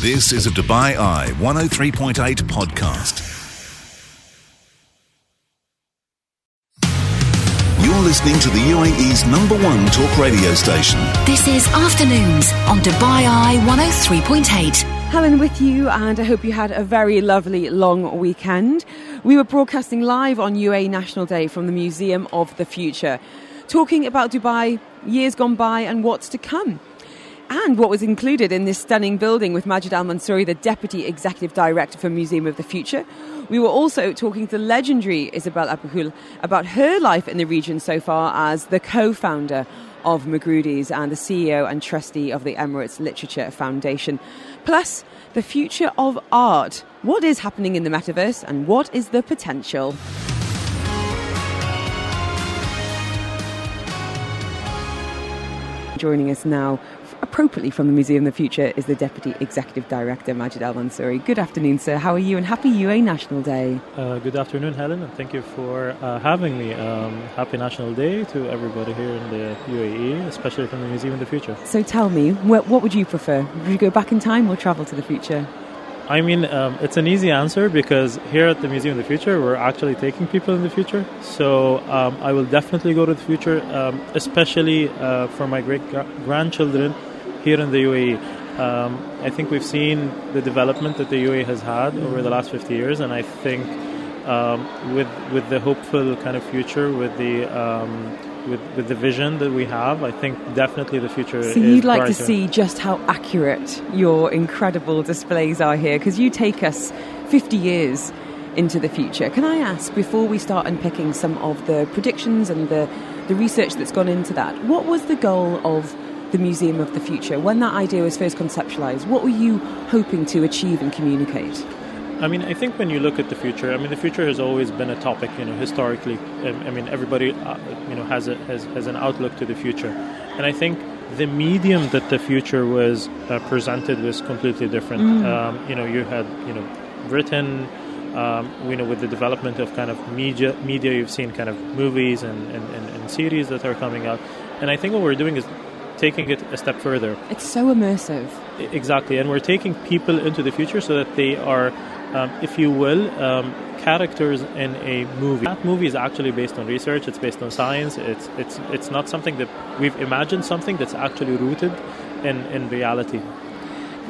This is a Dubai Eye 103.8 podcast. You're listening to the UAE's number one talk radio station. This is Afternoons on Dubai Eye 103.8. Helen with you, and I hope you had a very lovely long weekend. We were broadcasting live on UAE National Day from the Museum of the Future, talking about Dubai, years gone by, and what's to come and what was included in this stunning building with Majid Al Mansouri, the Deputy Executive Director for Museum of the Future. We were also talking to the legendary Isabel Abulhoul about her life in the region so far as the co founder of Magrudy's and the CEO and trustee of the Emirates Literature Foundation. Plus, the future of art. What is happening in the metaverse and what is the potential? Joining us now appropriately from the Museum of the Future is the Deputy Executive Director, Majid Al Mansouri. Good afternoon, sir. How are you? And happy UAE National Day. Uh, good afternoon, Helen, and thank you for uh, having me. Um, happy National Day to everybody here in the UAE, especially from the Museum of the Future. So tell me, what, what would you prefer? Would you go back in time or travel to the future? I mean, um, it's an easy answer because here at the Museum of the Future, we're actually taking people in the future. So um, I will definitely go to the future, um, especially uh, for my great grandchildren here in the UAE. Um, I think we've seen the development that the UAE has had over the last 50 years, and I think um, with with the hopeful kind of future, with the um, with, with the vision that we have, I think definitely the future. So you'd like brighter. to see just how accurate your incredible displays are here, because you take us 50 years into the future. Can I ask, before we start unpicking some of the predictions and the, the research that's gone into that, what was the goal of the Museum of the Future? When that idea was first conceptualized, what were you hoping to achieve and communicate? I mean, I think when you look at the future, I mean, the future has always been a topic, you know, historically. I mean, everybody, uh, you know, has, a, has, has an outlook to the future. And I think the medium that the future was uh, presented was completely different. Mm. Um, you know, you had, you know, Britain, um, you know, with the development of kind of media, media, you've seen kind of movies and, and, and, and series that are coming out. And I think what we're doing is taking it a step further. It's so immersive. Exactly, and we're taking people into the future so that they are, um, if you will, um, characters in a movie. That movie is actually based on research. It's based on science. It's it's it's not something that we've imagined. Something that's actually rooted in in reality.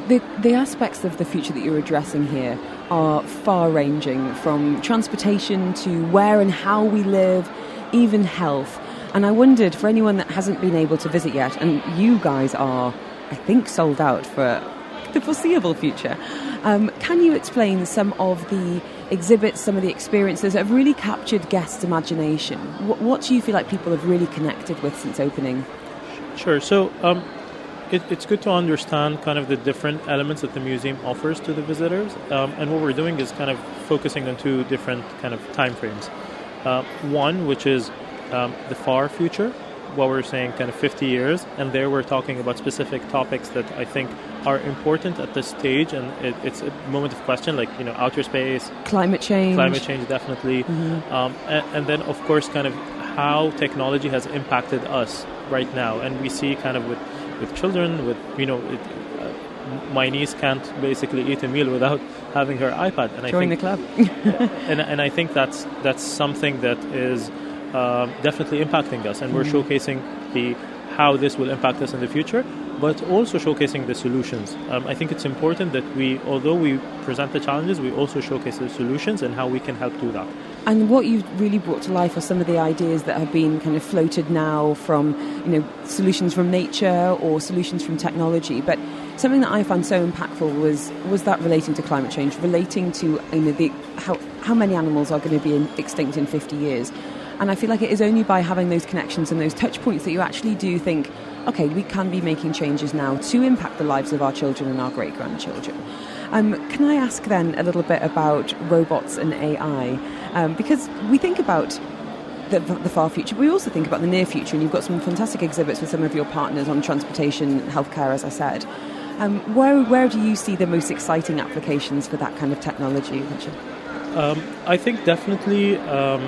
The, the aspects of the future that you're addressing here are far ranging from transportation to where and how we live, even health. And I wondered for anyone that hasn't been able to visit yet, and you guys are, I think, sold out for the foreseeable future. Um, can you explain some of the exhibits, some of the experiences that have really captured guests' imagination? What, what do you feel like people have really connected with since opening? Sure. So um, it, it's good to understand kind of the different elements that the museum offers to the visitors. Um, and what we're doing is kind of focusing on two different kind of time frames. Uh, one, which is um, the far future, what we're saying kind of 50 years, and there we're talking about specific topics that I think are important at this stage, and it, it's a moment of question, like you know outer space, climate change, climate change definitely, mm-hmm. um, and, and, then of course kind of how technology has impacted us right now, and we see kind of with with children, with you know. It, uh, my niece can't basically eat a meal without having her iPad, and Join I think the club. and, and I think that's that's something that is um, definitely impacting us, and we're mm-hmm. showcasing the how this will impact us in the future, but also showcasing the solutions. Um, I think it's important that we, although we present the challenges, we also showcase the solutions and how we can help do that. And what you've really brought to life are some of the ideas that have been kind of floated now from, you know, solutions from nature or solutions from technology. But something that I found so impactful was was that relating to climate change, relating to you know the how how many animals are going to be in, extinct in 50 years and I feel like it is only by having those connections and those touch points that you actually do think, okay, we can be making changes now to impact the lives of our children and our great grandchildren. Um, can I ask then a little bit about robots and AI? Um, because we think about the, the, far future, but we also think about the near future, and you've got some fantastic exhibits with some of your partners on transportation, healthcare, as I said. Um, where, where do you see the most exciting applications for that kind of technology, Richard? Um, I think definitely um,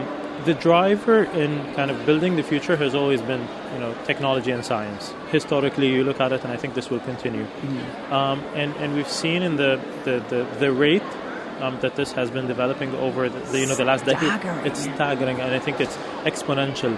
the driver in kind of building the future has always been, you know, technology and science. Historically, you look at it, and I think this will continue. Mm-hmm. Um, and and we've seen in the the the, the rate um, that this has been developing over the, the you know the last decade. It's staggering, and I think it's exponential.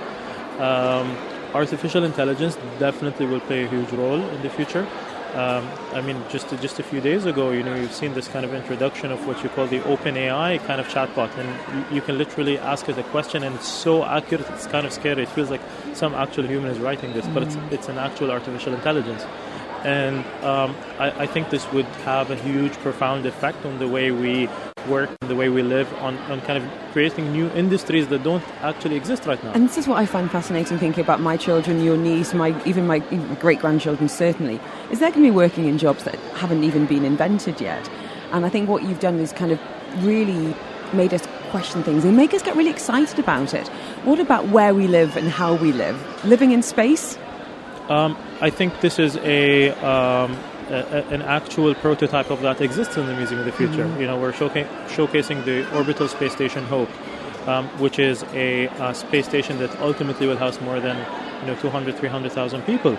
Um, artificial intelligence definitely will play a huge role in the future. Um, I mean, just just a few days ago, you know, you've seen this kind of introduction of what you call the open AI kind of chatbot, and you, you, can literally ask it a question, and it's so accurate, it's kind of scary. It feels like some actual human is writing this, mm. but it's it's an actual artificial intelligence, and um, I, I think this would have a huge, profound effect on the way we work the way we live on, on kind of creating new industries that don't actually exist right now. And this is what I find fascinating thinking about my children, your niece, my even my great grandchildren certainly, is they're going to be working in jobs that haven't even been invented yet. And I think what you've done is kind of really made us question things and make us get really excited about it. What about where we live and how we live? Living in space? Um, I think this is a um, a, an actual prototype of that exists in the Museum of the Future. Mm-hmm. You know, we're showca- showcasing the orbital space station Hope, um, which is a, a, space station that ultimately will house more than you know 200, 300,000 people,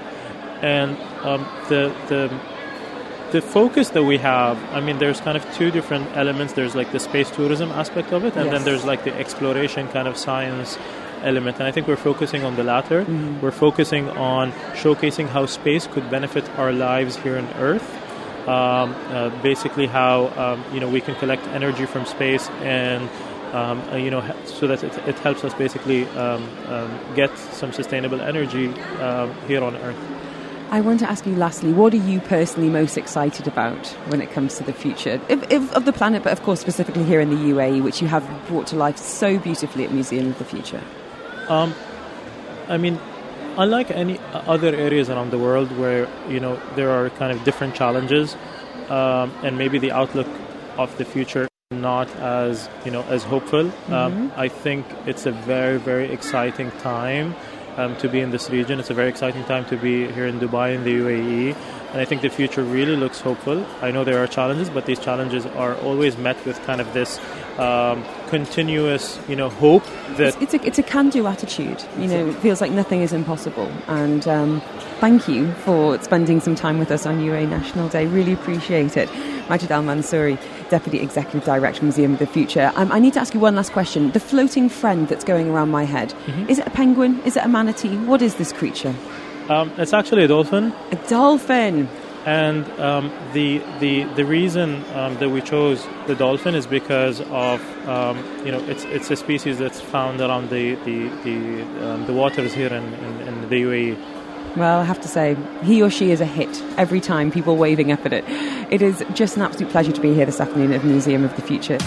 and um, the the the focus that we have, I mean, there's kind of two different elements. There's like the space tourism aspect of it, and yes. then there's like the exploration kind of science element. And I think we're focusing on the latter. Mm-hmm. We're focusing on showcasing how space could benefit our lives here on Earth. Um, uh, basically, how um, you know we can collect energy from space and um, uh, you know, so that it, it helps us basically um, um, get some sustainable energy uh, here on Earth. I want to ask you lastly, what are you personally most excited about when it comes to the future if, if, of the planet, but of course specifically here in the UAE, which you have brought to life so beautifully at Museum of the Future? Um, I mean, unlike any other areas around the world where you know there are kind of different challenges, um, and maybe the outlook of the future not as you know as hopeful. Um, mm-hmm. Um, I think it's a very very exciting time um, to be in this region. It's a very exciting time to be here in Dubai in the UAE, and I think the future really looks hopeful. I know there are challenges, but these challenges are always met with kind of this um, continuous, you know, hope that it's, it's a it's a can-do attitude. You know, it feels like nothing is impossible. And um, thank you for spending some time with us on UA National Day. Really appreciate it, Majid Al Mansouri, Deputy Executive Director, Museum of the Future. Um, I need to ask you one last question. The floating friend that's going around my head mm-hmm. is it a penguin? Is it a manatee? What is this creature? Um, it's actually a dolphin. A dolphin. And um, the, the, the reason um, that we chose the dolphin is because of, um, you know, it's, it's a species that's found around the, the, the, um, the waters here in, in, in, the UAE. Well, I have to say, he or she is a hit every time, people waving up at it. It is just an absolute pleasure to be here this afternoon at the Museum of the Future.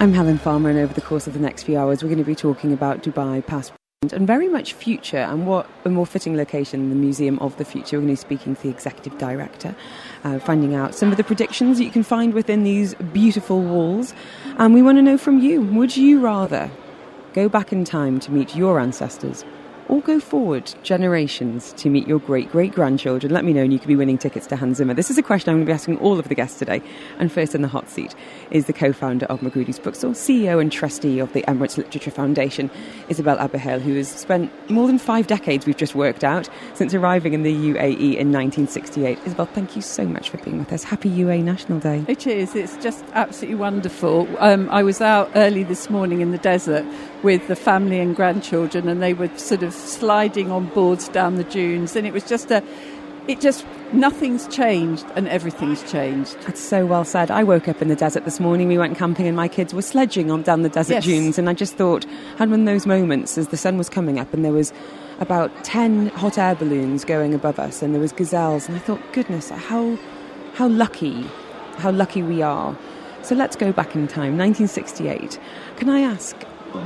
I'm Helen Farmer, and over the course of the next few hours, we're going to be talking about Dubai past and very much future and what a more fitting location the Museum of the Future. We're going to be speaking to the executive director, uh, finding out some of the predictions you can find within these beautiful walls. And we want to know from you would you rather go back in time to meet your ancestors or go forward generations to meet your great great grandchildren? Let me know, and you could be winning tickets to Hans Zimmer. This is a question I'm going to be asking all of the guests today. And first in the hot seat is the co founder of Magrudy's Bookstore, CEO and trustee of the Emirates Literature Foundation, Isabel Abulhoul, who has spent more than five decades, we've just worked out, since arriving in the UAE in 1968. Isabel, thank you so much for being with us. Happy UAE National Day. It is. It's just absolutely wonderful. Um, I was out early this morning in the desert with the family and grandchildren, and they were sort of sliding on boards down the dunes, and it was just a. It just nothing's changed and everything's changed. It's so well said. I woke up in the desert this morning. We went camping and my kids were sledging on down the desert yes. dunes, and I just thought, had one of those moments as the sun was coming up, and there was about ten hot air balloons going above us, and there was gazelles, and I thought, goodness, how how lucky, how lucky we are. So let's go back in time, 1968. Can I ask,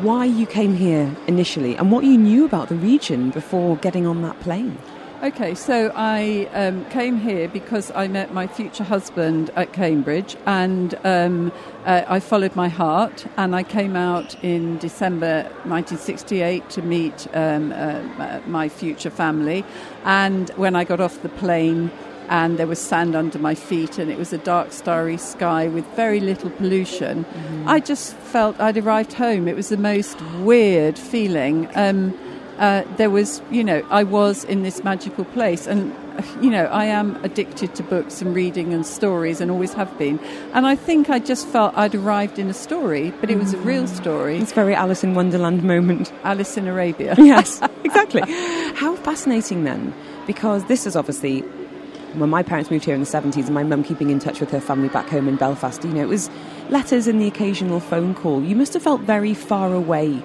why you came here initially and what you knew about the region before getting on that plane. Okay, so I um, came here because I met my future husband at Cambridge and um, uh, I followed my heart and I came out in December 1968 to meet um, uh, my future family. And when I got off the plane, and there was sand under my feet, and it was a dark, starry sky with very little pollution. Mm-hmm. I just felt I'd arrived home. It was the most weird feeling. Um, uh, there was, you know, I was in this magical place, and you know, I am addicted to books and reading and stories and always have been. And I think I just felt I'd arrived in a story, but it was a real mm. story. It's very Alice in Wonderland moment. Alice in Arabia. yes, exactly. How fascinating then, because this is obviously when my parents moved here in the 70s and my mum keeping in touch with her family back home in Belfast, you know, it was letters and the occasional phone call. You must have felt very far away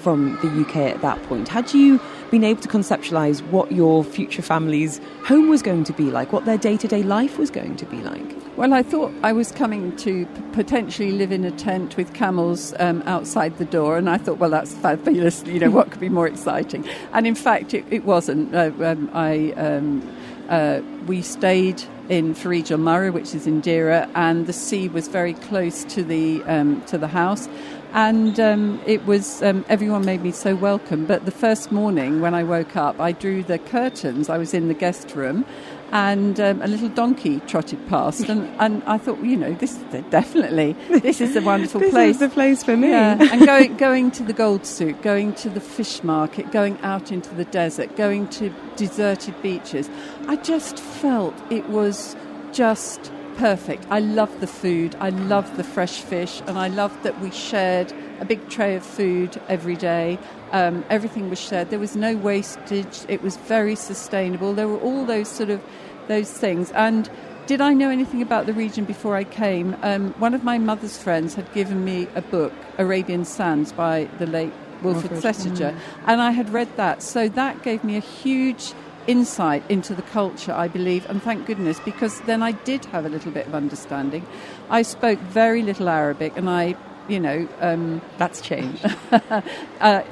from the UK at that point. Had you been able to conceptualize what your future family's home was going to be like, what their day to day life was going to be like? Well, I thought I was coming to potentially live in a tent with camels um, outside the door, and I thought, well, that's fabulous. You know, what could be more exciting? And in fact, it, it wasn't. Uh, um, I um, uh, we stayed in Fareej Murar, which is in Deira, and the sea was very close to the um, to the house and um, it was um, everyone made me so welcome. But the first morning when I woke up, I drew the curtains. I was in the guest room, and um, a little donkey trotted past, and, and I thought, you know, this definitely this is a wonderful this place. This is the place for me. Yeah. and going going to the gold souk, going to the fish market, going out into the desert, going to deserted beaches. I just felt it was just perfect. I love the food, I love the fresh fish, and I love that we shared a big tray of food every day. Um, everything was shared. There was no wastage. It was very sustainable. There were all those sort of those things. And did I know anything about the region before I came? Um, one of my mother's friends had given me a book, Arabian Sands, by the late Wilfred Thesiger, mm. and I had read that. So that gave me a huge insight into the culture, I believe, and thank goodness, because then I did have a little bit of understanding. I spoke very little Arabic, and I you know, um, that's changed. uh,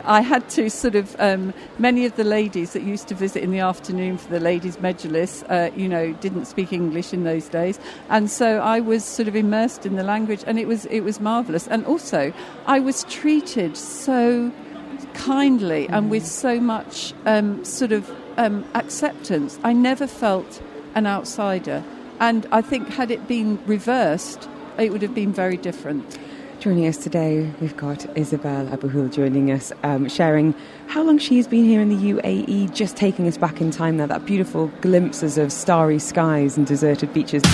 I had to sort of, um, many of the ladies that used to visit in the afternoon for the ladies' majlis, uh, you know, didn't speak English in those days. And so I was sort of immersed in the language and it was, it was marvellous. And also, I was treated so kindly mm. and with so much um, sort of um, acceptance. I never felt an outsider. And I think, had it been reversed, it would have been very different. Joining us today, we've got Isabel Abulhoul joining us, um, sharing how long she's been here in the UAE, just taking us back in time there, that beautiful glimpses of starry skies and deserted beaches.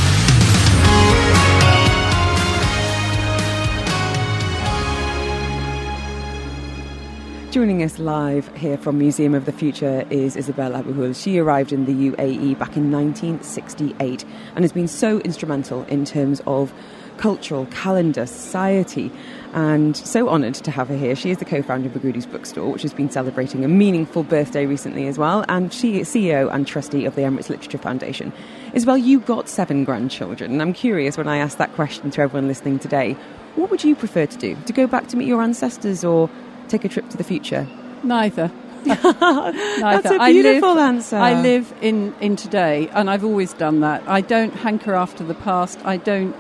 Joining us live here from Museum of the Future is Isabel Abulhoul. She arrived in the UAE back in 1968 and has been so instrumental in terms of cultural, calendar, society, and so honoured to have her here. She is the co-founder of Magrudy's Bookstore, which has been celebrating a meaningful birthday recently as well, and she is CEO and trustee of the Emirates Literature Foundation. Isabel, you got seven grandchildren, and I'm curious when I ask that question to everyone listening today, what would you prefer to do? To go back to meet your ancestors or take a trip to the future? Neither. Neither. That's a beautiful I live, answer. I live in, in today, and I've always done that. I don't hanker after the past. I don't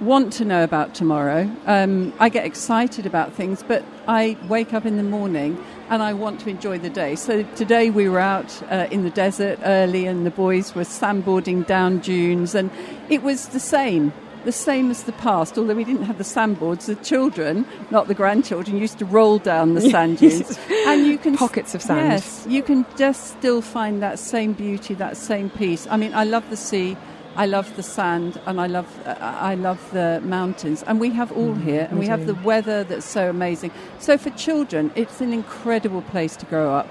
want to know about tomorrow. Um, I get excited about things, but I wake up in the morning and I want to enjoy the day. So today we were out uh, in the desert early, and the boys were sandboarding down dunes, and it was the same the same as the past, although we didn't have the sandboards. The children, not the grandchildren, used to roll down the sand dunes. and you can pockets of sand. Yes, you can just still find that same beauty, that same peace. I mean, I love the sea. I love the sand and I love uh, I love the mountains and we have all mm, here and we have the weather that's so amazing. So for children it's an incredible place to grow up.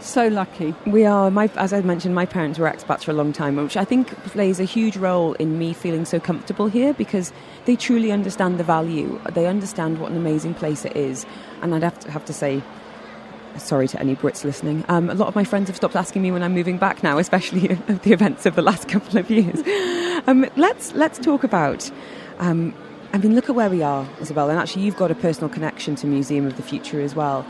So lucky. We are. My, as I mentioned, my parents were expats for a long time, which I think plays a huge role in me feeling so comfortable here because they truly understand the value. They understand what an amazing place it is. And I'd have to, have to say, sorry to any Brits listening. Um, a lot of my friends have stopped asking me when I'm moving back now, especially the events of the last couple of years. Um, let's let's talk about. Um, I mean, look at where we are, Isabel, and actually, you've got a personal connection to Museum of the Future as well.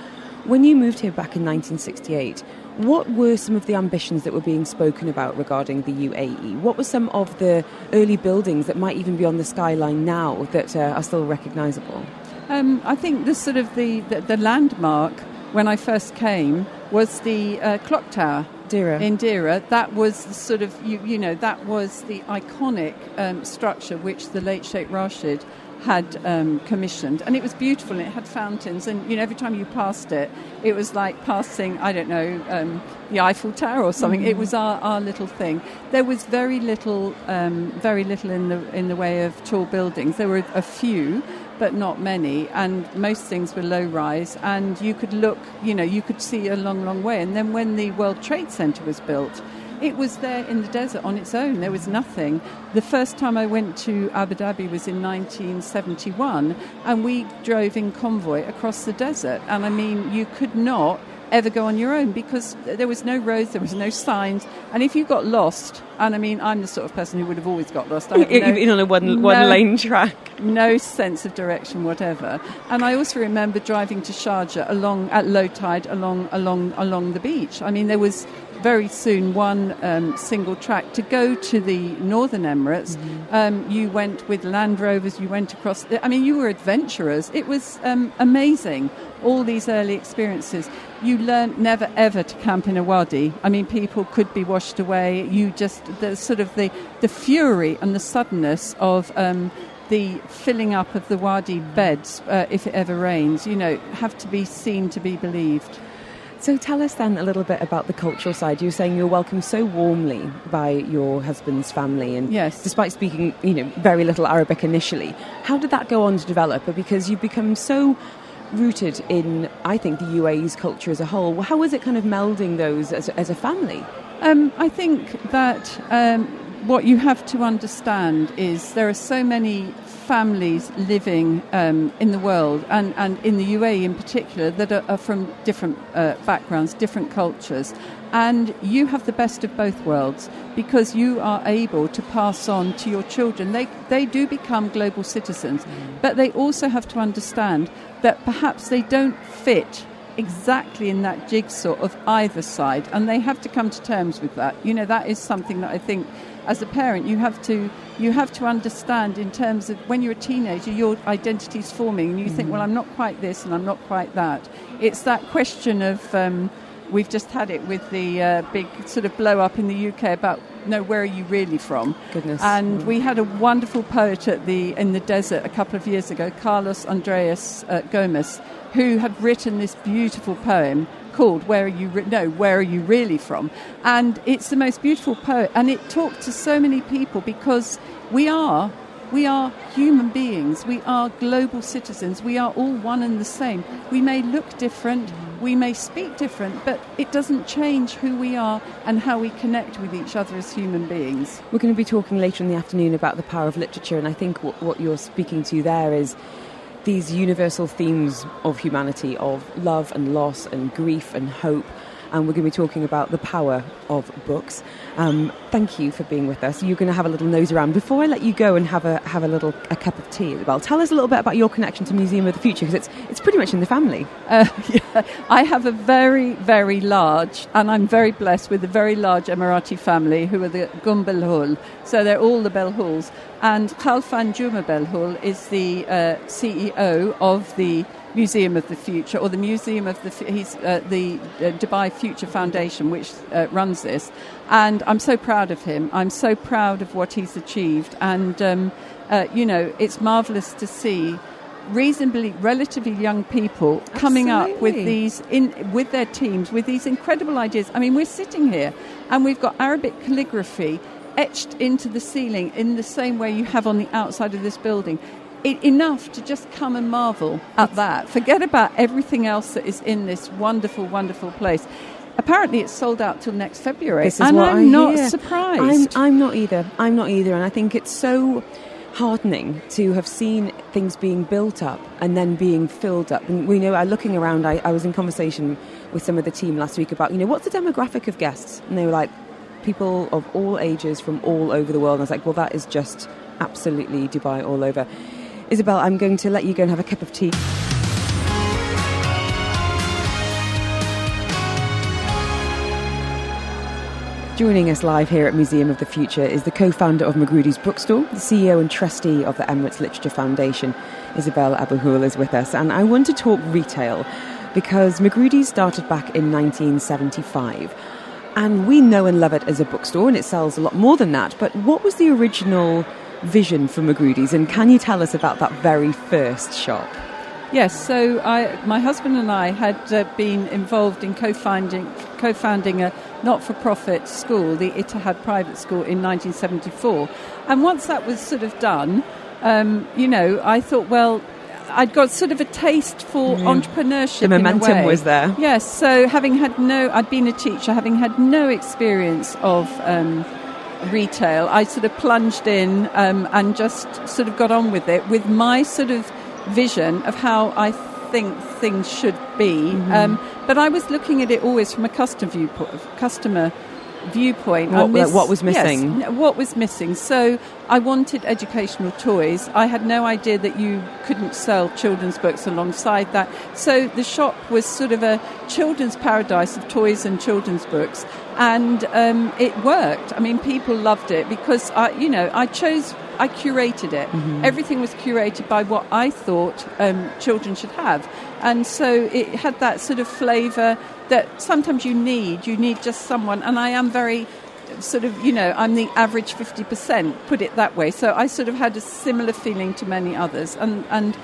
When you moved here back in 1968, what were some of the ambitions that were being spoken about regarding the UAE? What were some of the early buildings that might even be on the skyline now that uh, are still recognisable? Um, I think the sort of the, the, the landmark when I first came was the uh, clock tower Deira. in Deira. That was the sort of you, you know that was the iconic um, structure which the late Sheikh Rashid had um, commissioned, and it was beautiful. And it had fountains, and you know every time you passed it, it was like passing I don't know um, the Eiffel Tower or something. It was our, our little thing. There was very little, um, very little in the in the way of tall buildings. There were a few, but not many, and most things were low rise. And you could look, you know, you could see a long, long way. And then when the World Trade Center was built. It was there in the desert on its own. There was nothing. The first time I went to Abu Dhabi was in 1971, and we drove in convoy across the desert. And I mean, you could not ever go on your own because there was no roads, there was no signs, and if you got lost, and I mean, I'm the sort of person who would have always got lost. I no, on a one, one lane track. no sense of direction whatever. And I also remember driving to Sharjah along at low tide along along along the beach. I mean, there was very soon one um, single track to go to the Northern Emirates. Um, you went with Land Rovers. You went across. The, I mean, you were adventurers. It was um, amazing. All these early experiences. You learned never ever to camp in a wadi. I mean, people could be washed away. You just the sort of the the fury and the suddenness of. Um, the filling up of the wadi beds, uh, if it ever rains, you know, have to be seen to be believed. So tell us then a little bit about the cultural side. You were saying you were welcomed so warmly by your husband's family, and Yes. despite speaking, you know, very little Arabic initially, how did that go on to develop? Because you've become so rooted in, I think, the UAE's culture as a whole. How was it kind of melding those as, as a family? Um, I think that um, what you have to understand is there are so many families living um, in the world and, and in the UAE in particular that are, are from different uh, backgrounds, different cultures. And you have the best of both worlds because you are able to pass on to your children. They, they do become global citizens, but they also have to understand that perhaps they don't fit exactly in that jigsaw of either side, and they have to come to terms with that. You know, that is something that I think, as a parent, you have to you have to understand in terms of when you're a teenager, your identity is forming, and you think, well, I'm not quite this, and I'm not quite that. It's that question of. Um, We've just had it with the uh, big sort of blow up in the UK about no, where are you really from? Goodness. And we had a wonderful poet at the in the desert a couple of years ago, Carlos Andreas uh, Gomez, who had written this beautiful poem called "Where Are You?" Re- no, Where Are You Really From? And it's the most beautiful poem, and it talked to so many people because we are. We are human beings. We are global citizens. We are all one and the same. We may look different, we may speak different, but it doesn't change who we are and how we connect with each other as human beings. We're going to be talking later in the afternoon about the power of literature, and I think what, what you're speaking to there is these universal themes of humanity, of love and loss and grief and hope. And we're going to be talking about the power of books. Um, thank you for being with us. You're going to have a little nose around before I let you go and have a have a little a cup of tea as well. Tell us a little bit about your connection to Museum of the Future because it's it's pretty much in the family. Uh, yeah, I have a very, very large, and I'm very blessed with a very large Emirati family who are the Gum Belhoul. So they're all the Belhuls. And Khalfan Juma Belhoul is the uh, CEO of the Museum of the Future, or the Museum of the he's uh, the uh, Dubai Future Foundation, which uh, runs this. And I'm so proud of him. I'm so proud of what he's achieved. And um, uh, you know, it's marvelous to see reasonably relatively young people coming up with these in with their teams with these incredible ideas i mean we're sitting here and we've got arabic calligraphy etched into the ceiling in the same way you have on the outside of this building it, enough to just come and marvel at that forget about everything else that is in this wonderful wonderful place apparently it's sold out till next february This is and what i'm I not hear. surprised I'm, I'm not either. I'm not either, and I think it's so heartening to have seen things being built up and then being filled up. And we know, uh, looking around, I, I was in conversation with some of the team last week about, you know, what's the demographic of guests? And they were like, people of all ages from all over the world. And I was like, well, that is just absolutely Dubai all over. Isabel, I'm going to let you go and have a cup of tea. Joining us live here at Museum of the Future is the co-founder of Magrudy's Bookstore, the CEO and trustee of the Emirates Literature Foundation. Isabel Abulhoul is with us, and I want to talk retail because Magrudy's started back in 1975. And we know and love it as a bookstore, and it sells a lot more than that. But what was the original vision for Magrudy's, and can you tell us about that very first shop? Yes, so I, my husband and I had uh, been involved in co-founding, co-founding a not-for-profit school, the Ittihad Private School, in 1974. And once that was sort of done, um, you know, I thought, well, I'd got sort of a taste for mm. entrepreneurship. The momentum was there. Yes. So having had no, I'd been a teacher, having had no experience of um, retail, I sort of plunged in um, and just sort of got on with it with my sort of vision of how I think things should be. Mm-hmm. Um, but I was looking at it always from a customer viewpoint. Customer viewpoint. What, miss, what was missing? Yes, what was missing? So I wanted educational toys. I had no idea that you couldn't sell children's books alongside that. So the shop was sort of a children's paradise of toys and children's books, and um, it worked. I mean, people loved it because I, you know, I chose I curated it. Mm-hmm. Everything was curated by what I thought um, children should have. And so it had that sort of flavour that sometimes you need. You need just someone, and I am very sort of, you know, I'm the average 50%, put it that way. So I sort of had a similar feeling to many others. And, and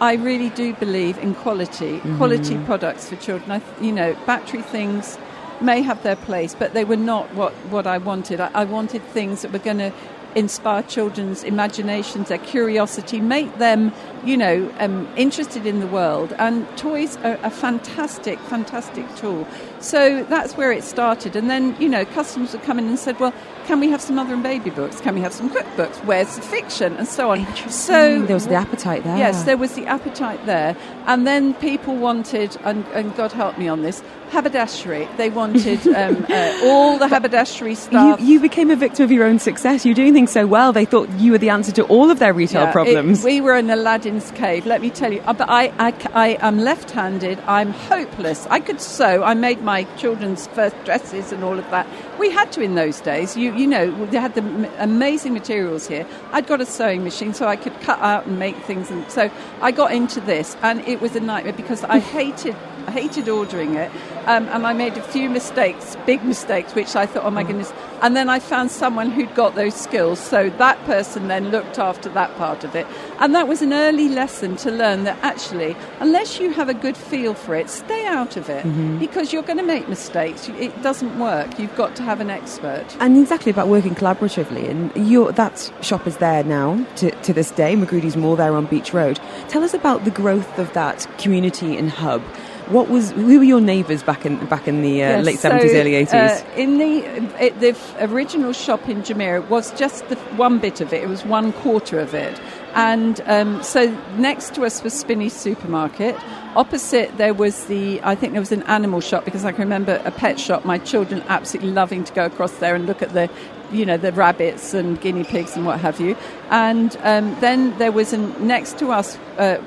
I really do believe in quality, mm-hmm. quality products for children. I, you know, battery things may have their place, but they were not what, what I wanted. I, I wanted things that were going to inspire children's imaginations, their curiosity, make them, you know, um, interested in the world. And toys are a fantastic, fantastic tool. So that's where it started. And then, you know, customers would come in and said, well, can we have some mother and baby books? Can we have some cookbooks? Where's the fiction? And so on. So there was the appetite there. Yes, there was the appetite there. And then people wanted, and, and God help me on this, haberdashery. They wanted um, uh, all the haberdashery stuff. You, you, became a victim of your own success. You're doing things so well. They thought you were the answer to all of their retail yeah, problems. It, we were in Aladdin's cave, let me tell you. Uh, but I, I, I am left-handed. I'm hopeless. I could sew. I made my children's first dresses and all of that. We had to in those days. You, you know, they had the amazing materials here. I'd got a sewing machine, so I could cut out and make things. And so I got into this, and it was a nightmare because I hated I hated ordering it, um, and I made a few mistakes, big mistakes, which I thought, oh my mm. goodness. And then I found someone who'd got those skills, so that person then looked after that part of it. And that was an early lesson to learn that actually, unless you have a good feel for it, stay out of it mm-hmm. because you're going to make mistakes. It doesn't work. You've got to have an expert. And exactly about working collaboratively. And that shop is there now to, to this day. Magrudy's Mall there on Beach Road. Tell us about the growth of that community and hub what was who were your neighbours back in back in the uh, yes, late seventies, so, early eighties? Uh, in the it, the original shop in Jumeirah was just the one bit of it. It was one quarter of it, and um, so next to us was Spinneys supermarket. Opposite there was the I think there was an animal shop because I can remember a pet shop. My children absolutely loving to go across there and look at the you know the rabbits and guinea pigs and what have you. And um, then there was an, next to us. Uh,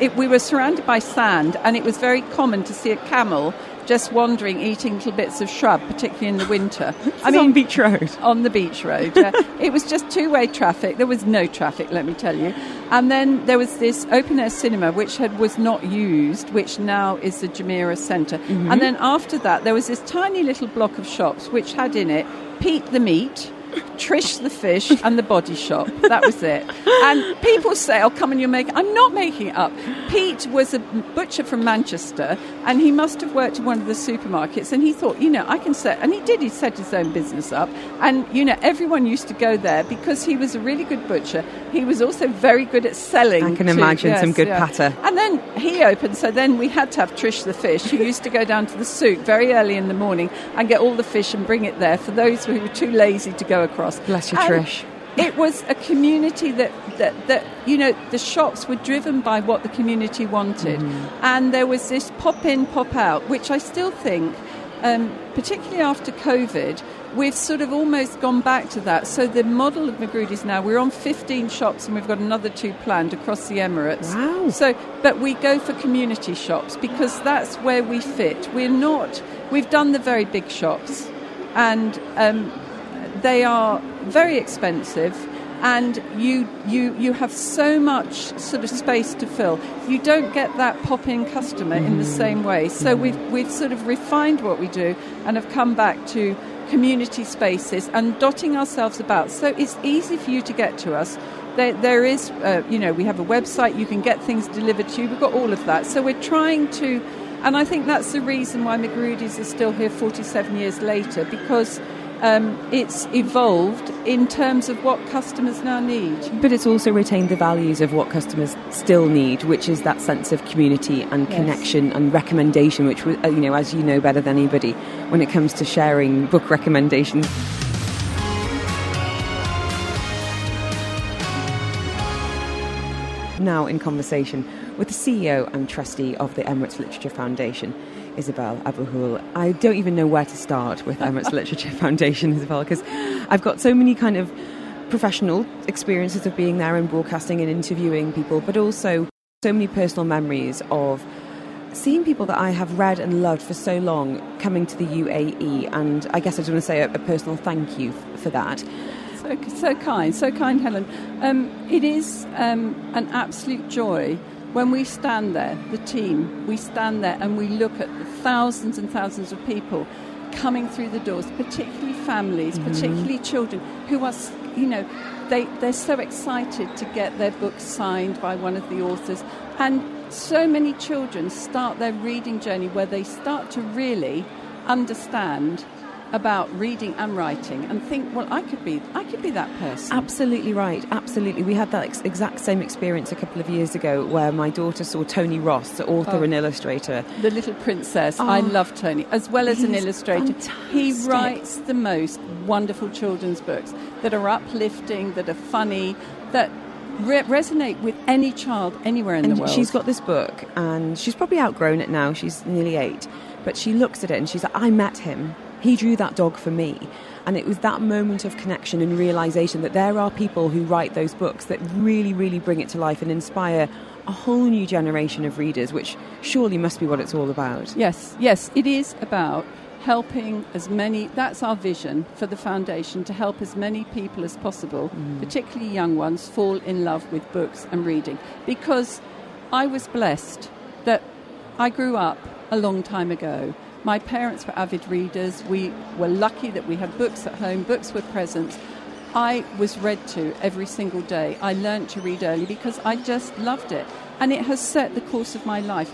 it, we were surrounded by sand, and it was very common to see a camel just wandering, eating little bits of shrub, particularly in the winter. I mean, on Beach Road. On the Beach Road. Yeah. it was just two-way traffic. There was no traffic, let me tell you. And then there was this open-air cinema, which had was not used, which now is the Jumeirah Centre. Mm-hmm. And then after that, there was this tiny little block of shops, which had in it Pete the Meat Trish the fish and the body shop. That was it. And people say, "Oh, come and you're making." I'm not making it up. Pete was a butcher from Manchester, and he must have worked in one of the supermarkets. And he thought, you know, I can set, and he did. He set his own business up, and you know, everyone used to go there because he was a really good butcher. He was also very good at selling. I can imagine yes, some good yeah. patter. And then he opened, so then we had to have Trish the fish, who used to go down to the souk very early in the morning and get all the fish and bring it there for those who were too lazy to go across. Bless you, and Trish. It was a community that, that, that, you know, the shops were driven by what the community wanted. mm And there was this pop in, pop out, which I still think, um, particularly after COVID, we've sort of almost gone back to that. So the model of Magrudy's now, we're on 15 shops and we've got another two planned across the Emirates. Wow. So, but we go for community shops because that's where we fit. We're not, we've done the very big shops and um, they are very expensive and you you you have so much sort of space to fill. You don't get that pop-in customer in the same way. So we've we've sort of refined what we do and have come back to community spaces and dotting ourselves about. So it's easy for you to get to us. There, there is, uh, you know, we have a website. You can get things delivered to you. We've got all of that. So we're trying to, and I think that's the reason why Magrudy's is still here 47 years later because um, it's evolved in terms of what customers now need. But it's also retained the values of what customers still need, which is that sense of community and Yes. connection and recommendation, which, uh, you know, as you know better than anybody, when it comes to sharing book recommendations. Now in conversation with the CEO and trustee of the Emirates Literature Foundation, Isabel Abulhoul. I don't even know where to start with Emirates Literature Foundation, Isabel, because I've got so many kind of professional experiences of being there and broadcasting and interviewing people, but also so many personal memories of seeing people that I have read and loved for so long coming to the UAE. And I guess I just want to say a, a personal thank you f- for that. So, so kind, so kind, Helen. Um, it is um, an absolute joy when we stand there, the team, we stand there and we look at the thousands and thousands of people coming through the doors, particularly families, mm-hmm. particularly children who are, you know, they, they're so excited to get their books signed by one of the authors. And so many children start their reading journey where they start to really understand about reading and writing and think, well, I could be, I could be that person. Absolutely right. Absolutely. We had that ex- exact same experience a couple of years ago where my daughter saw Tony Ross, the author Oh. and illustrator. The Little Princess. I Oh, love Tony, as well as an illustrator. He writes the most wonderful children's books that are uplifting, that are funny, that re- resonate with any child anywhere in and the world. she's got this book, and she's probably outgrown it now. She's nearly eight, but she looks at it and she's like, "I met him. He drew that dog for me." And it was that moment of connection and realization that there are people who write those books that really, really bring it to life and inspire a whole new generation of readers, which surely must be what it's all about. Yes, yes, it is about helping as many, that's our vision for the foundation, to help as many people as possible, mm. particularly young ones, fall in love with books and reading. Because I was blessed that I grew up a long time ago. My parents were avid readers. We were lucky that we had books at home, books were presents. I was read to every single day. I learnt to read early because I just loved it. And it has set the course of my life.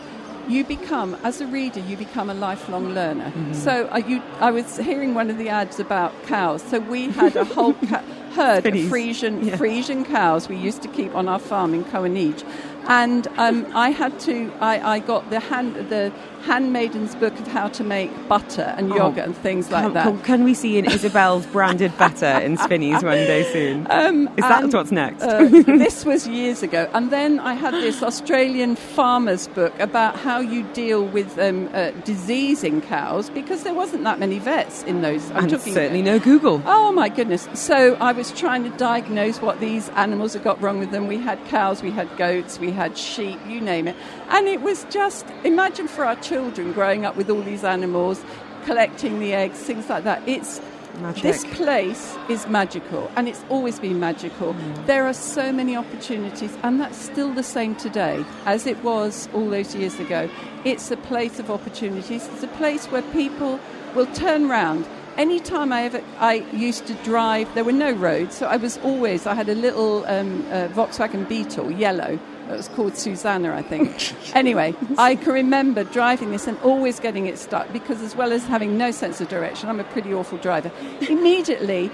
You become, as a reader, you become a lifelong learner. So uh, you, I was hearing one of the ads about cows. So we had a whole ca- herd of Frisian, Yeah. Frisian cows we used to keep on our farm in Coanige. And um, I had to, I, I got the, hand, the handmaiden's book of how to make butter and Oh, yogurt and things like Can, that. can, can we see an Isabel's branded butter in Spinneys one day soon? Um, Is that and, what's next? uh, this was years ago. And then I had this Australian farmer's book about how you deal with um, uh, disease in cows because there wasn't that many vets in those. I'm and certainly no Google. Oh my goodness. So I was trying to diagnose what these animals had got wrong with them. We had cows, we had goats, we had sheep, you name it. And it was just, imagine for our children growing up with all these animals, collecting the eggs, things like that. It's Magic. this place is magical and it's always been magical. Mm. There are so many opportunities, and that's still the same today as it was all those years ago. It's a place of opportunities, it's a place where people will turn round. Anytime I ever, I used to drive, there were no roads, so I was always, I had a little um, uh, Volkswagen Beetle, yellow. It was called Susanna, I think. anyway, I can remember driving this and always getting it stuck because, as well as having no sense of direction, I'm a pretty awful driver. Immediately,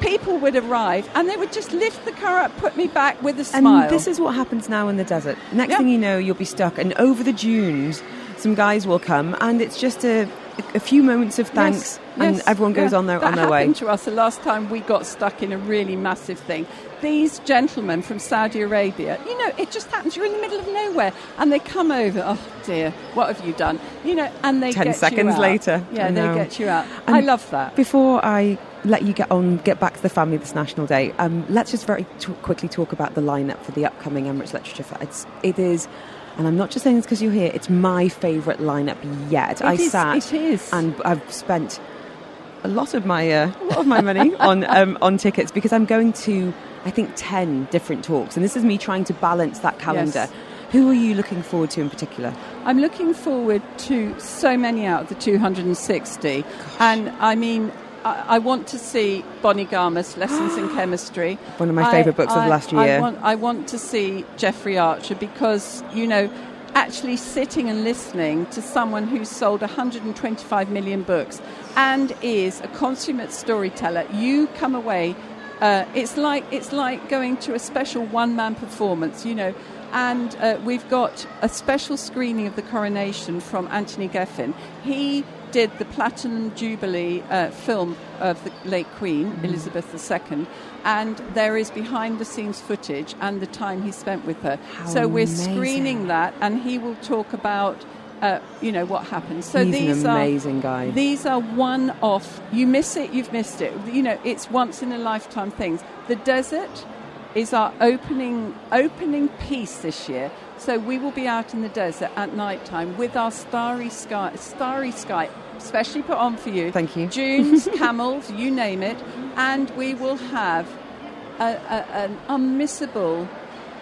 people would arrive and they would just lift the car up, put me back with a smile. And this is what happens now in the desert. Next Yeah. thing you know, you'll be stuck, and over the dunes, some guys will come, and it's just a, a few moments of thanks, Yes, and yes, everyone goes yeah. on their that on their way. happened to us the last time we got stuck in a really massive thing. These gentlemen from Saudi Arabia, you know, it just happens. You're in the middle of nowhere, and they come over. Oh dear, what have you done? You know, and they Ten get seconds you out. later, Yeah, they get you out. And I love that. Before I let you get on, get back to the family this National Day, um, let's just very t- quickly talk about the lineup for the upcoming Emirates Literature Fair. It's, it is, and I'm not just saying this because you're here, it's my favourite lineup yet. I is, sat it is. and I've spent a lot of my uh, a lot of my money on um, on tickets because I'm going to I think ten different talks, and this is me trying to balance that calendar. Yes. Who are you looking forward to in particular? I'm looking forward to so many out of the 260. And I mean, I, I want to see Bonnie Garmus, Lessons in Chemistry. One of my favourite books of last year. I want, I want to see Jeffrey Archer because, you know, actually sitting and listening to someone who's sold 125 million books and is a consummate storyteller, you come away. Uh, it's like it's like going to a special one-man performance, you know. And uh, we've got a special screening of the coronation from Anthony Geffen. He did the Platinum Jubilee uh, film of the late Queen, Mm-hmm. Elizabeth II, and there is behind the scenes footage and the time he spent with her. How so we're amazing. screening that, and he will talk about. Uh, you know what happened. So He's an these amazing are guy. these are one-off. You miss it, you've missed it. You know it's once in a lifetime things. The desert is our opening opening piece this year. So we will be out in the desert at night time with our starry sky, starry sky, specially put on for you. Thank you. Dunes, camels, you name it, and we will have a, a, an unmissable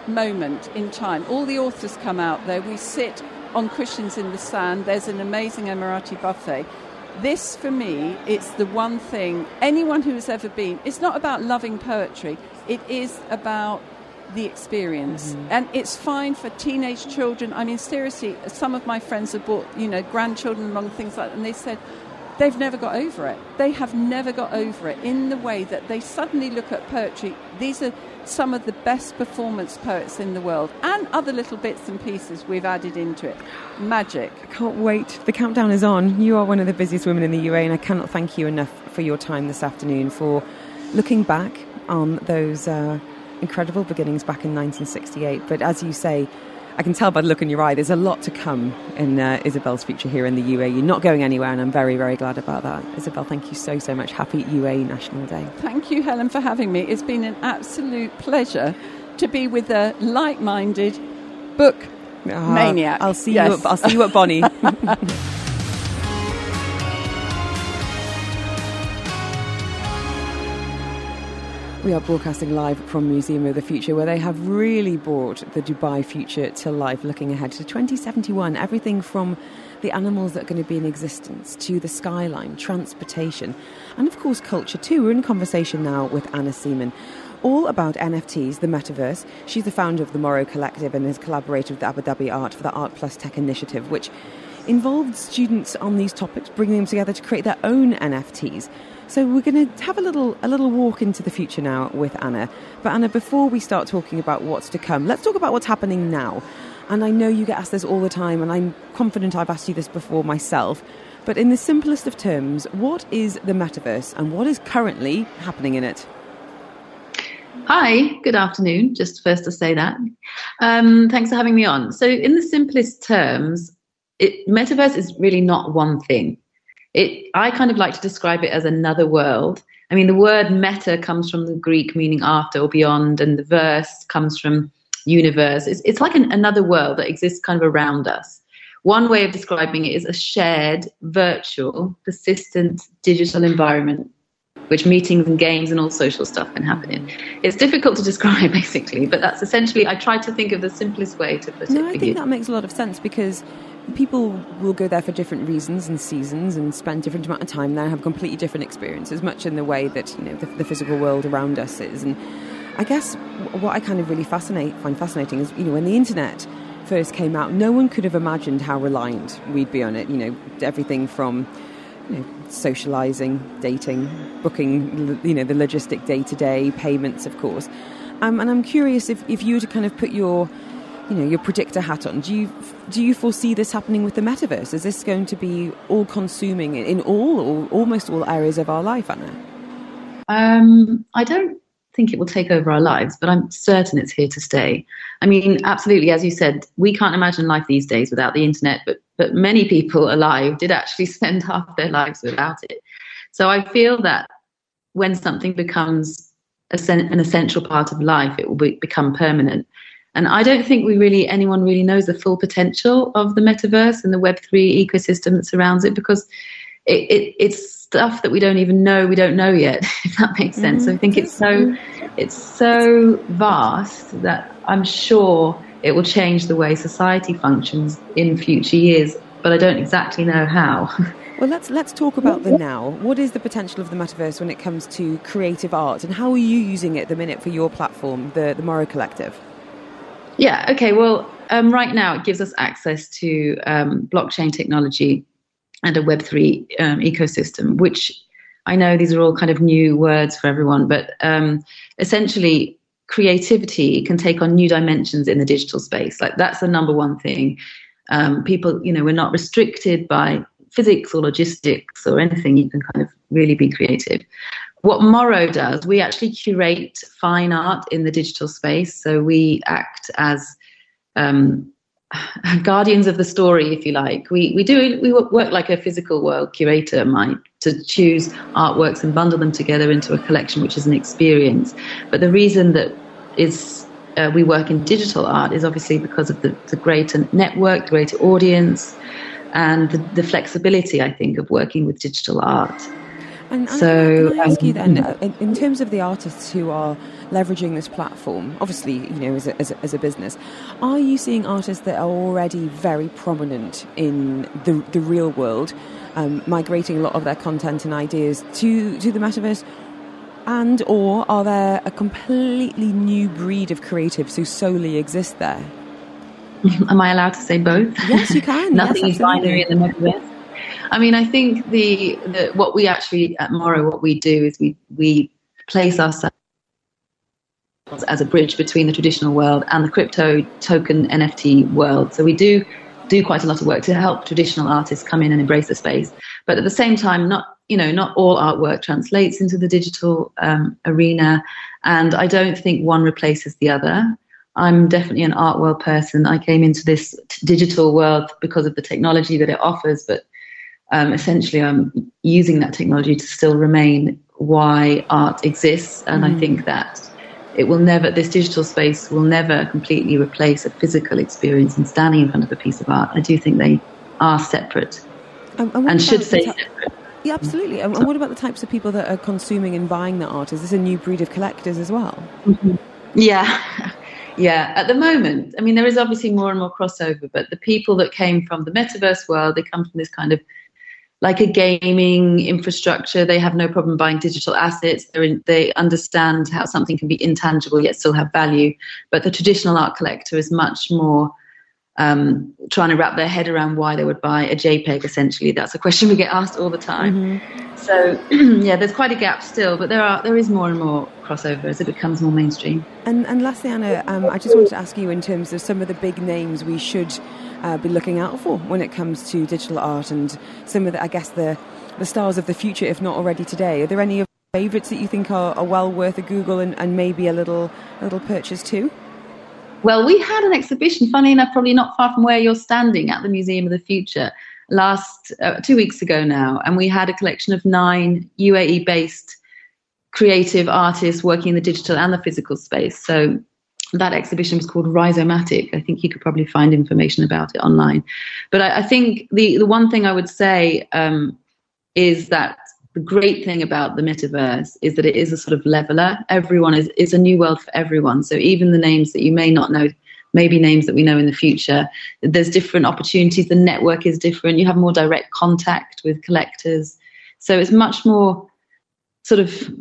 moment in time. All the authors come out there. We sit on cushions in the sand. There's an amazing Emirati buffet. This, for me, it's the one thing anyone who has ever been. It's not about loving poetry. It is about the experience, and it's fine for teenage children. I mean, seriously, some of my friends have brought you know grandchildren along things like, that, and they said they've never got over it. They have never got over it in the way that they suddenly look at poetry. These are some of the best performance poets in the world, and other little bits and pieces we've added into it. Magic. I Can't wait. The countdown is on. You are one of the busiest women in the UA, and I cannot thank you enough for your time this afternoon for looking back on those uh, incredible beginnings back in 1968. But as you say, I can tell by the look in your eye, there's a lot to come in uh, Isabel's future here in the UAE. You're not going anywhere, and I'm very, very glad about that. Isabel, thank you so, so much. Happy UAE National Day. Thank you, Helen, for having me. It's been an absolute pleasure to be with a like-minded book Ah, maniac. I'll see Yes. you. At, I'll see you at Bonnie. We are broadcasting live from Museum of the Future, where they have really brought the Dubai future to life, looking ahead to 2071. Everything from the animals that are going to be in existence to the skyline, transportation, and of course, culture too. We're in conversation now with Anna Seaman. All about NFTs, the metaverse. She's the founder of the Morrow Collective and has collaborated with the Abu Dhabi Art for the Art Plus Tech initiative, which involved students on these topics, bringing them together to create their own NFTs. So we're going to have a little a little walk into the future now with Anna. But Anna, before we start talking about what's to come, let's talk about what's happening now. And I know you get asked this all the time, and I'm confident I've asked you this before myself. But in the simplest of terms, what is the metaverse and what is currently happening in it? Hi, good afternoon. Just first to say that. Um, thanks for having me on. So, in the simplest terms, it, metaverse is really not one thing. It, I kind of like to describe it as another world. I mean, the word meta comes from the Greek meaning after or beyond, and the verse comes from universe. It's, it's like an, another world that exists kind of around us. One way of describing it is a shared, virtual, persistent digital environment which meetings and games and all social stuff can happen in. It's difficult to describe, basically, but that's essentially, I tried to think of the simplest way to put No, it I think you. that makes a lot of sense because people will go there for different reasons and seasons and spend different amount of time there, have completely different experiences, much in the way that you know the, the physical world around us is. And I guess what I kind of really fascinate find fascinating is you know when the internet first came out, no one could have imagined how reliant we'd be on it. You know, everything from you know, socializing, dating, booking, you know, the logistic day to day payments, of course. Um, and I'm curious if, if you were to kind of put your, you know, your predictor hat on, do you do you foresee this happening with the metaverse? Is this going to be all consuming in all or almost all areas of our life, Anna? Um, I don't think it will take over our lives, but I'm certain it's here to stay. I mean, absolutely, as you said, we can't imagine life these days without the internet, but but many people alive did actually spend half their lives without it. So I feel that when something becomes an essential part of life, it will be, become permanent. And I don't think we really anyone really knows the full potential of the metaverse and the Web three ecosystem that surrounds it because it, it, it's stuff that we don't even know we don't know yet. If that makes sense. Mm-hmm. I think it's so it's so vast that I'm sure it will change the way society functions in future years, but I don't exactly know how. Well, let's let's talk about the now. What is the potential of the metaverse when it comes to creative art, and how are you using it at the minute for your platform, the the Morrow Collective? Yeah. Okay. Well, um, right now it gives us access to um, blockchain technology and a Web3 um, ecosystem, which I know these are all kind of new words for everyone, but um, essentially, creativity can take on new dimensions in the digital space. Like that's the number one thing. Um, people, you know, we're not restricted by physics or logistics or anything. You can kind of really be creative. What Morrow does, we actually curate fine art in the digital space. So we act as um, guardians of the story, if you like. We we do we work like a physical world curator might to choose artworks and bundle them together into a collection, which is an experience. But the reason that is uh, we work in digital art is obviously because of the, the greater network, the greater audience, and the, the flexibility, I think, of working with digital art. And, and so, can I ask um, you then, uh, in, in, terms of the artists who are leveraging this platform, obviously, you know, as a, as a, as a business, are you seeing artists that are already very prominent in the, the real world, um, migrating a lot of their content and ideas to, to the metaverse? And or are there a completely new breed of creatives who solely exist there? Am I allowed to say both? Yes, you can. Nothing yes, is binary in the metaverse. I mean, I think the, the what we actually at Morrow, what we do is we we place ourselves as a bridge between the traditional world and the crypto token NFT world. So we do do quite a lot of work to help traditional artists come in and embrace the space. But at the same time, not you know not all artwork translates into the digital um, arena, and I don't think one replaces the other. I'm definitely an art world person. I came into this digital world because of the technology that it offers, but um, essentially I'm using that technology to still remain why art exists. And mm. I think that it will never, this digital space will never completely replace a physical experience and standing in front of a piece of art. I do think they are separate um, and, and should stay separate. Yeah, absolutely. And, and, what about the types of people that are consuming and buying the art? Is this a new breed of collectors as well? Mm-hmm. Yeah. Yeah, at the moment, I mean, there is obviously more and more crossover, but the people that came from the metaverse world, they come from this kind of like a gaming infrastructure. They have no problem buying digital assets. In, they understand how something can be intangible yet still have value. But the traditional art collector is much more um, trying to wrap their head around why they would buy a JPEG. Essentially, that's a question we get asked all the time. Mm-hmm. So yeah, there's quite a gap still, but there are there is more and more crossover as it becomes more mainstream. And and lastly, Anna, um, I just wanted to ask you in terms of some of the big names we should uh, be looking out for when it comes to digital art and some of the, I guess, the, the stars of the future, if not already today? Are there any of favourites that you think are, are, well worth a Google and, and maybe a little, a little purchase too? Well, we had an exhibition, funny enough, probably not far from where you're standing at the Museum of the Future last uh, two weeks ago now, and we had a collection of nine UAE based creative artists working in the digital and the physical space. So that exhibition was called Rhizomatic. I think you could probably find information about it online. But I, I think the, the one thing I would say um, is that the great thing about the metaverse is that it is a sort of leveler. Everyone is it's a new world for everyone. So even the names that you may not know, maybe names that we know in the future, there's different opportunities. The network is different. You have more direct contact with collectors. So it's much more sort of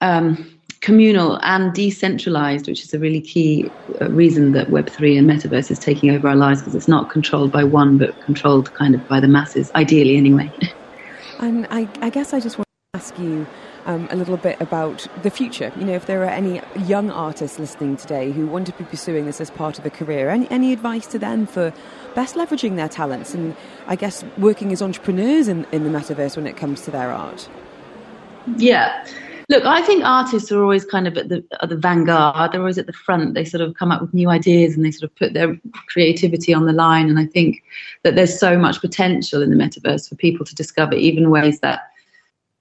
um, communal and decentralized, which is a really key uh, reason that Web3 and Metaverse is taking over our lives because it's not controlled by one, but controlled kind of by the masses, ideally anyway. And I, I guess I just want to ask you um, a little bit about the future. You know, if there are any young artists listening today who want to be pursuing this as part of a career, any, any advice to them for best leveraging their talents and I guess working as entrepreneurs in, in the metaverse when it comes to their art? Yeah. Look, I think artists are always kind of at the at the vanguard. They're always at the front. They sort of come up with new ideas and they sort of put their creativity on the line. And I think that there's so much potential in the metaverse for people to discover, even ways that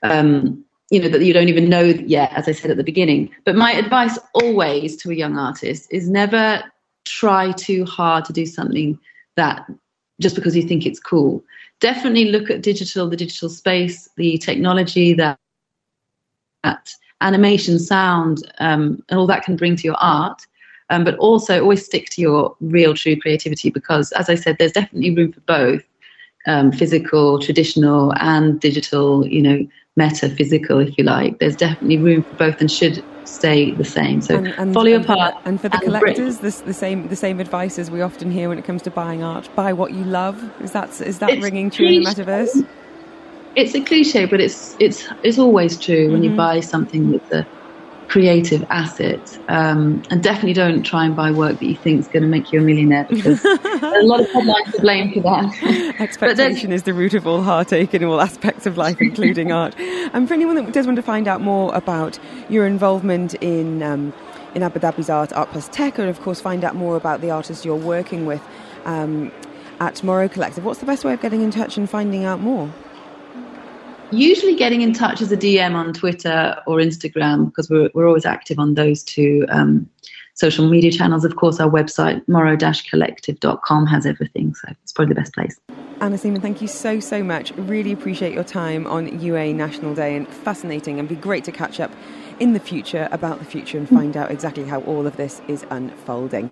um, you know that you don't even know yet. As I said at the beginning. But my advice always to a young artist is never try too hard to do something that just because you think it's cool definitely look at digital, the digital space, the technology that, that animation, sound, um, and all that can bring to your art. Um, but also always stick to your real, true creativity because, as I said, there's definitely room for both um, physical, traditional, and digital. You know, metaphysical, if you like. There's definitely room for both, and should stay the same. So and, and, follow your path. And for the collectors, the, the, same the same advice as we often hear when it comes to buying art: buy what you love. Is that is that ringing true in the metaverse? It's a cliche, but it's it's it's always true mm-hmm. when you mm-hmm. buy something with the creative asset. Um, and definitely don't try and buy work that you think is going to make you a millionaire because a lot of headlines to blame for that. Expectation is the root of all heartache in all aspects of life, including art. And for anyone that does want to find out more about your involvement in um, in Abu Dhabi's art, Art Plus Tech, and of course find out more about the artists you're working with um, at Morrow Collective, what's the best way of getting in touch and finding out more? Usually getting in touch as a DM on Twitter or Instagram because we're, we're always active on those two um, social media channels. Of course, our website, morrow-collective.com, has everything, so it's probably the best place. Anna Seaman, thank you so, so much. Really appreciate your time on UA National Day and fascinating and be great to catch up in the future about the future and find out exactly how all of this is unfolding.